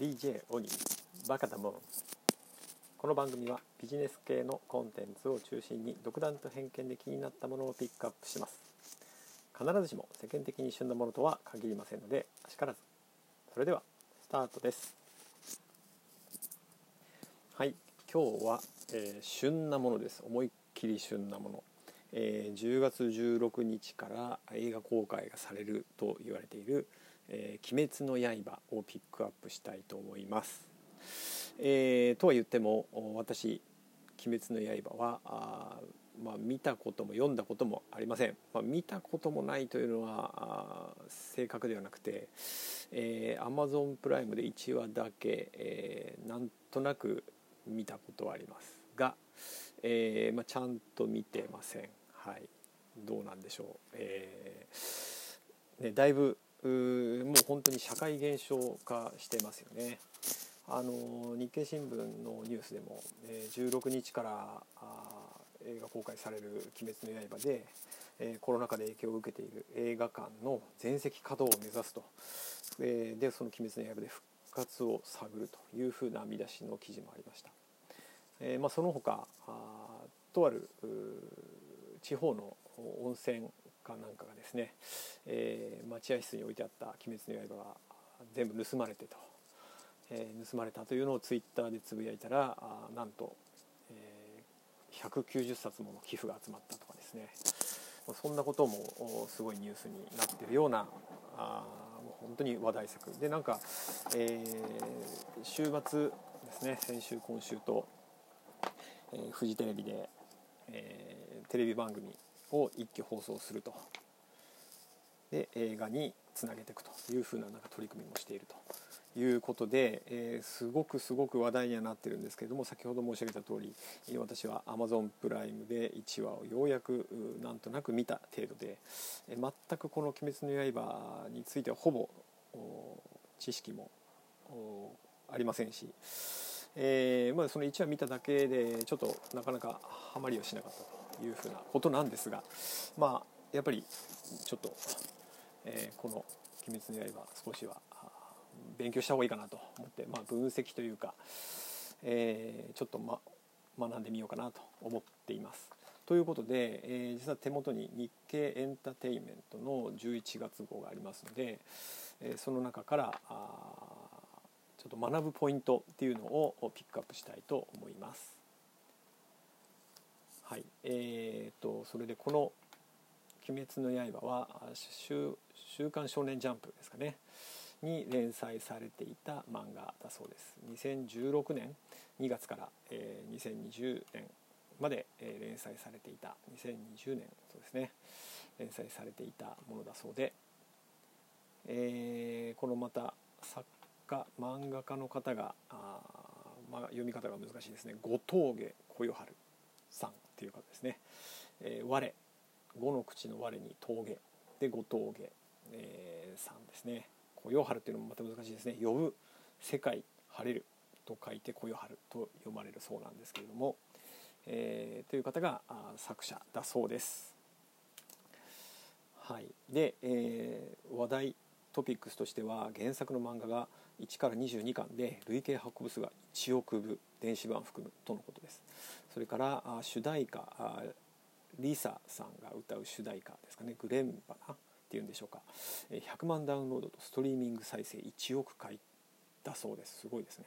DJ オニーバカだもんこの番組はビジネス系のコンテンツを中心に独断と偏見で気になったものをピックアップします。必ずしも世間的に旬なものとは限りませんのであしからず。それではスタートです。はい今日は、えー、旬なものです。思いっきり旬なもの。えー、10月16日から映画公開がされると言われているえー、鬼滅の刃」をピックアップしたいと思います。えー、とは言っても私「鬼滅の刃は」あまあ、見たことも読んだこともありません、まあ、見たこともないというのは正確ではなくて、えー、Amazon プライムで1話だけ、えー、なんとなく見たことはありますが、えーまあ、ちゃんと見てません。はい。どうなんでしょう、えーね、だいぶもう本当に社会現象化してますよね。あの日経新聞のニュースでも、えー、16日からあ映画公開される「鬼滅の刃で」えー、コロナ禍で影響を受けている映画館の全席稼働を目指すと、えー、でその「鬼滅の刃」で復活を探るというふうな見出しの記事もありました。えーまあ、その他あとある地方の温泉かなんかがですね、えー、待合室に置いてあった「鬼滅の刃」が全部盗まれてと、えー、盗まれたというのをツイッターでつぶやいたらあなんと、えー、190冊もの寄付が集まったとかですね。そんなこともすごいニュースになってるようなあもう本当に話題作。でなんか、えー、週末ですね先週今週と、えー、フジテレビで、えー、テレビ番組を一挙放送するとで映画につなげていくというふうななんか取り組みもしているということで、えー、すごくすごく話題にはなってるんですけれども先ほど申し上げた通り私は Amazon プライムで1話をようやくなんとなく見た程度で、えー、全くこの「鬼滅の刃」についてはほぼ知識もありませんし、えーまあ、その1話見ただけでちょっとなかなかハマりはしなかったと。いうふうなことなんですがまあやっぱりちょっと、えー、この「鬼滅の刃」少しは勉強した方がいいかなと思って、まあ、分析というか、えー、ちょっと、ま、学んでみようかなと思っています。ということで、えー、実は手元に日経エンターテインメントの11月号がありますので、えー、その中からあちょっと学ぶポイントっていうのをピックアップしたいと思います。はい。えーと、それでこの「鬼滅の刃は」週「週刊少年ジャンプ」ですかね。に連載されていた漫画だそうです。2016年2月から、えー、2020年まで、えー、連載されていた。2020年そうですね。連載されていたものだそうで、えー、このまた作家漫画家の方があ、まあ、読み方が難しいですね。後峠小夜春。さんっていう方ですね「えー、我。五の口の我に峠」で五峠、えー、さんですね「小夜春」っていうのもまた難しいですね「呼ぶ。世界晴れる」と書いて「小夜春」と読まれるそうなんですけれども、えー、という方が作者だそうです。はい、で、えー、話題トピックスとしては原作の漫画が1から22巻で累計発行部数が1億部電子版含むとのことです。それから主題歌リサさんが歌う主題歌ですかね。グレンバナっていうんでしょうか。100万ダウンロードとストリーミング再生1億回だそうです。すごいですね。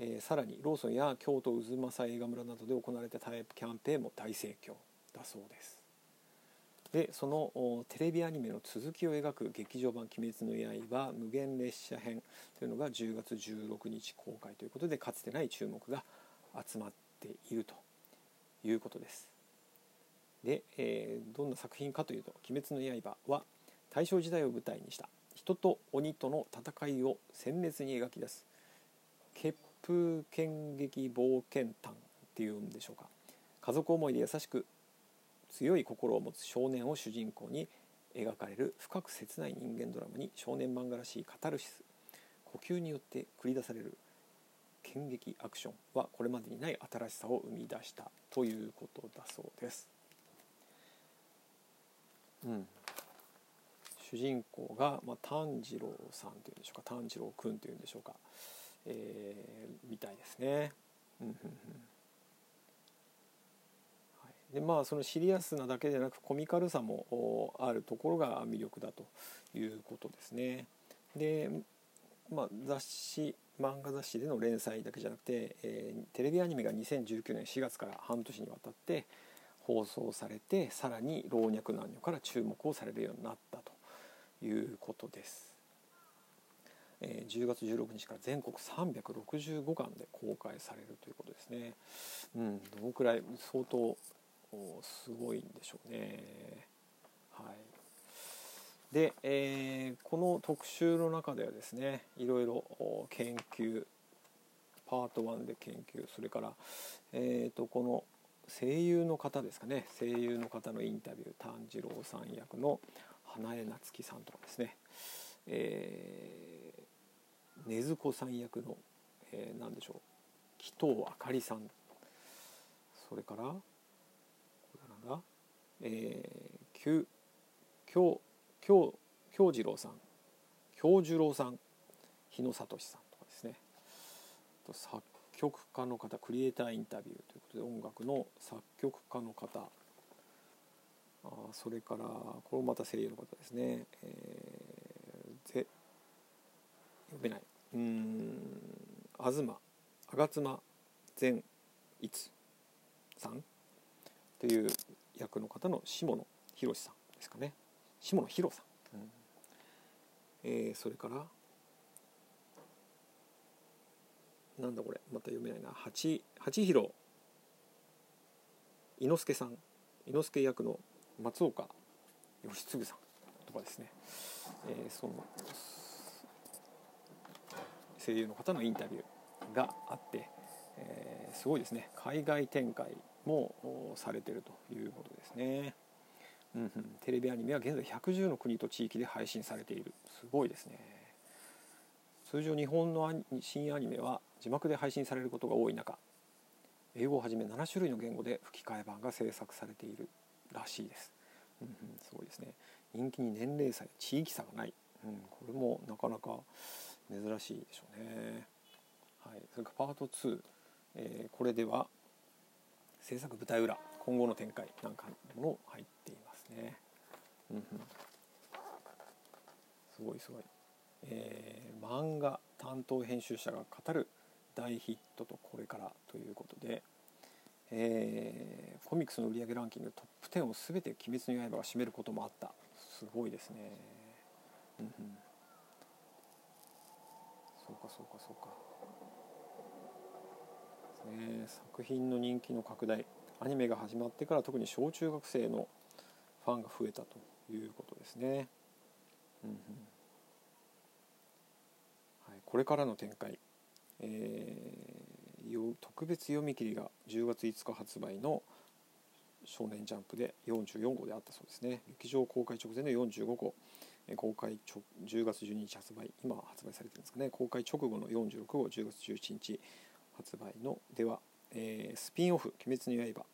えー、さらにローソンや京都渦政映画村などで行われたタイプキャンペーンも大盛況だそうです。でそのテレビアニメの続きを描く劇場版「鬼滅の刃無限列車編」というのが10月16日公開ということでかつてない注目が集まってているということです。で、えー、どんな作品かというと「鬼滅の刃」は大正時代を舞台にした人と鬼との戦いを鮮烈に描き出す血風剣劇冒険譚っていうんでしょうか家族思いで優しく強い心を持つ少年を主人公に描かれる深く切ない人間ドラマに少年漫画らしいカタルシス呼吸によって繰り出される剣撃アクションはこれまでにない新しさを生み出したということだそうです。うん、主人公が、まあ、炭治郎さんというんでしょうか炭治郎くんというんでしょうか、えー、みたいですね。でまあそのシリアスなだけでなくコミカルさもあるところが魅力だということですね。で、まあ、雑誌漫画雑誌での連載だけじゃなくて、えー、テレビアニメが2019年4月から半年にわたって放送されてさらに老若男女から注目をされるようになったということです。えー、10月16日から全国365巻で公開されるということですね。うん、どのくらい相当すごいんでしょうね。はい、で、えー、この特集の中ではですねいろいろ研究パート1で研究それから、えーと、この声優の方ですかね声優の方のインタビュー炭治郎さん役の花江夏樹さんとかですね、えー、禰豆子さん役の、えー、何でしょう紀藤あかりさんそれからが、えー、京京京京次郎さん京次郎さん日野聡さんとかですね。作曲家の方クリエイターインタビューということで音楽の作曲家の方。あそれからこれもまた声優の方ですね、えー、ぜ読めない。うん東吾妻善逸さんという役の方の下野博さんですかね。下野紘さん、うん、えー、それからなんだこれまた読めないな。八八弘伊之助さん。伊之助役の松岡義次さん。とかですね、えー、その声優の方のインタビューがあって、えー、すごいですね。海外展開もされてるということですね、うん、テレビアニメは現在110の国と地域で配信されている。すごいですね。通常日本の新アニメは字幕で配信されることが多い中英語をはじめ7種類の言語で吹き替え版が制作されているらしいです、うんうん、すごいですね。人気に年齢差や地域差がない、うん、これもなかなか珍しいでしょうね。はい。それからパート2、えー、これでは制作舞台裏今後の展開なんかもの入っています。ね、うん、すごいすごい、えー、漫画担当編集者が語る大ヒットとこれからということで、えー、コミックスの売上ランキングトップ10を全て「鬼滅の刃」が占めることもあった。すごいですね、うんうん、そうかそうかそうか。ね作品の人気の拡大アニメが始まってから特に小中学生のファンが増えたということですね、うんうん。はい、これからの展開、えー、特別読み切りが10月5日発売の少年ジャンプで44号であったそうですね。劇場公開直前の45号。公開10月12日発売。今発売されてるんですかね。公開直後の46号10月11日発売の。では、えー、スピンオフ「鬼滅の刃」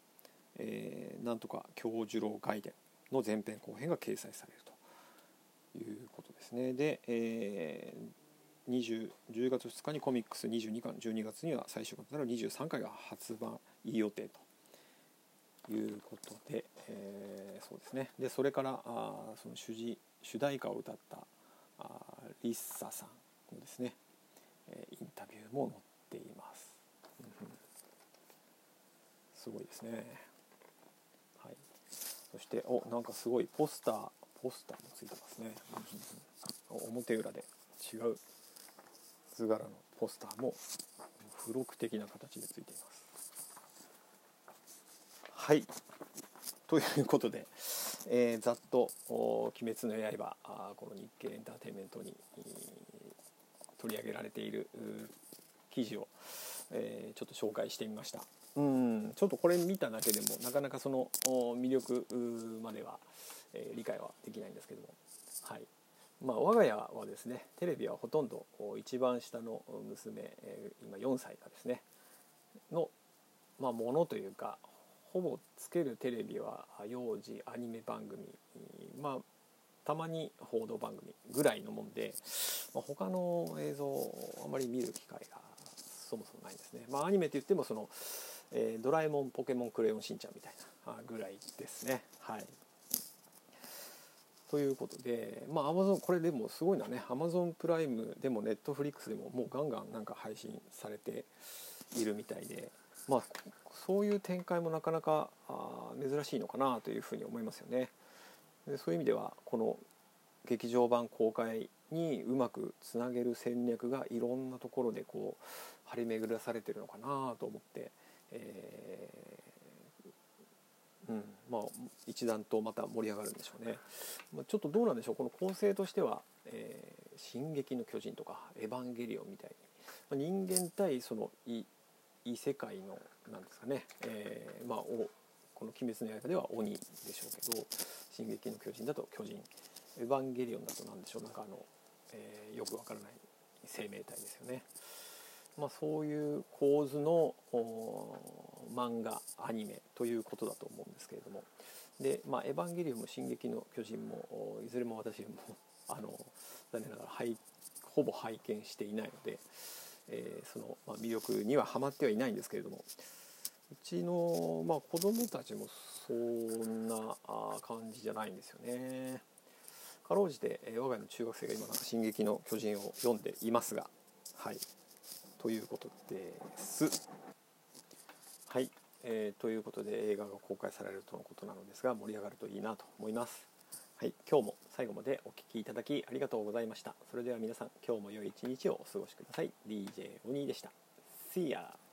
えー、なんとか京次郎外伝。の前編後編が掲載されるということですね。で、えー、20 10月2日にコミックス22巻12月には最終巻となる23回が発売予定ということで、えー、そうですね。でそれからあその主事主題歌を歌ったあリッサさんのですね、えインタビューも載っています。すごいですね。そしておなんかすごいポスターポスターもついてますね、表裏で違う。図柄のポスターも付録的な形でついています。はい。ということで、えー、ざっと「鬼滅の刃」あこの日経エンターテインメントに取り上げられている記事を、えー、ちょっと紹介してみました。うんちょっとこれ見ただけでもなかなかその魅力までは、えー、理解はできないんですけども、はいまあ、我が家はですねテレビはほとんど一番下の娘、えー、今4歳がですねの、まあ、ものというかほぼつけるテレビは幼児アニメ番組まあたまに報道番組ぐらいのもんで、まあ、他の映像をあまり見る機会がそもそもないんですね。まあ、アニメって言ってもその、えー、ドラえもんポケモンクレヨンしんちゃんみたいなぐらいですね。はいということで、まあ、Amazon これでもすごいなね Amazon プライムでも Netflix でももうガンガンなんか配信されているみたいで、まあ、そういう展開もなかなかあ珍しいのかなというふうに思いますよね。でそういう意味ではこの劇場版公開にうまくつなげる戦略がいろんなところでこう張り巡らされてるのかなと思って、えー、うんまあ、一段とまた盛り上がるんでしょうね、まあ、ちょっとどうなんでしょう。この構成としては「えー、進撃の巨人」とか「エヴァンゲリオン」みたいに、ま、人間対その異異世界のなんですかね、えー、まあこの「鬼滅の刃」では鬼でしょうけど「進撃の巨人」だと巨人「エヴァンゲリオン」だと何でしょう。なんかあの、えー、よくわからない生命体ですよね。まあ、そういう構図の漫画アニメということだと思うんですけれども。で、まあ、エヴァンゲリオンも「進撃の巨人も」いずれも私もあの残念ながらほぼ拝見していないので、えー、その、まあ、魅力にはハマってはいないんですけれども。うちの、まあ、子供たちもそんな感じじゃないんですよね。かろうじて我が家の中学生が今「進撃の巨人」を読んでいますがはい。ということです。はい、えー、ということで映画が公開されるとのことなのですが盛り上がるといいなと思います。はい、今日も最後までお聴きいただきありがとうございました。それでは皆さん今日も良い一日をお過ごしください。DJ オニーでした。See ya!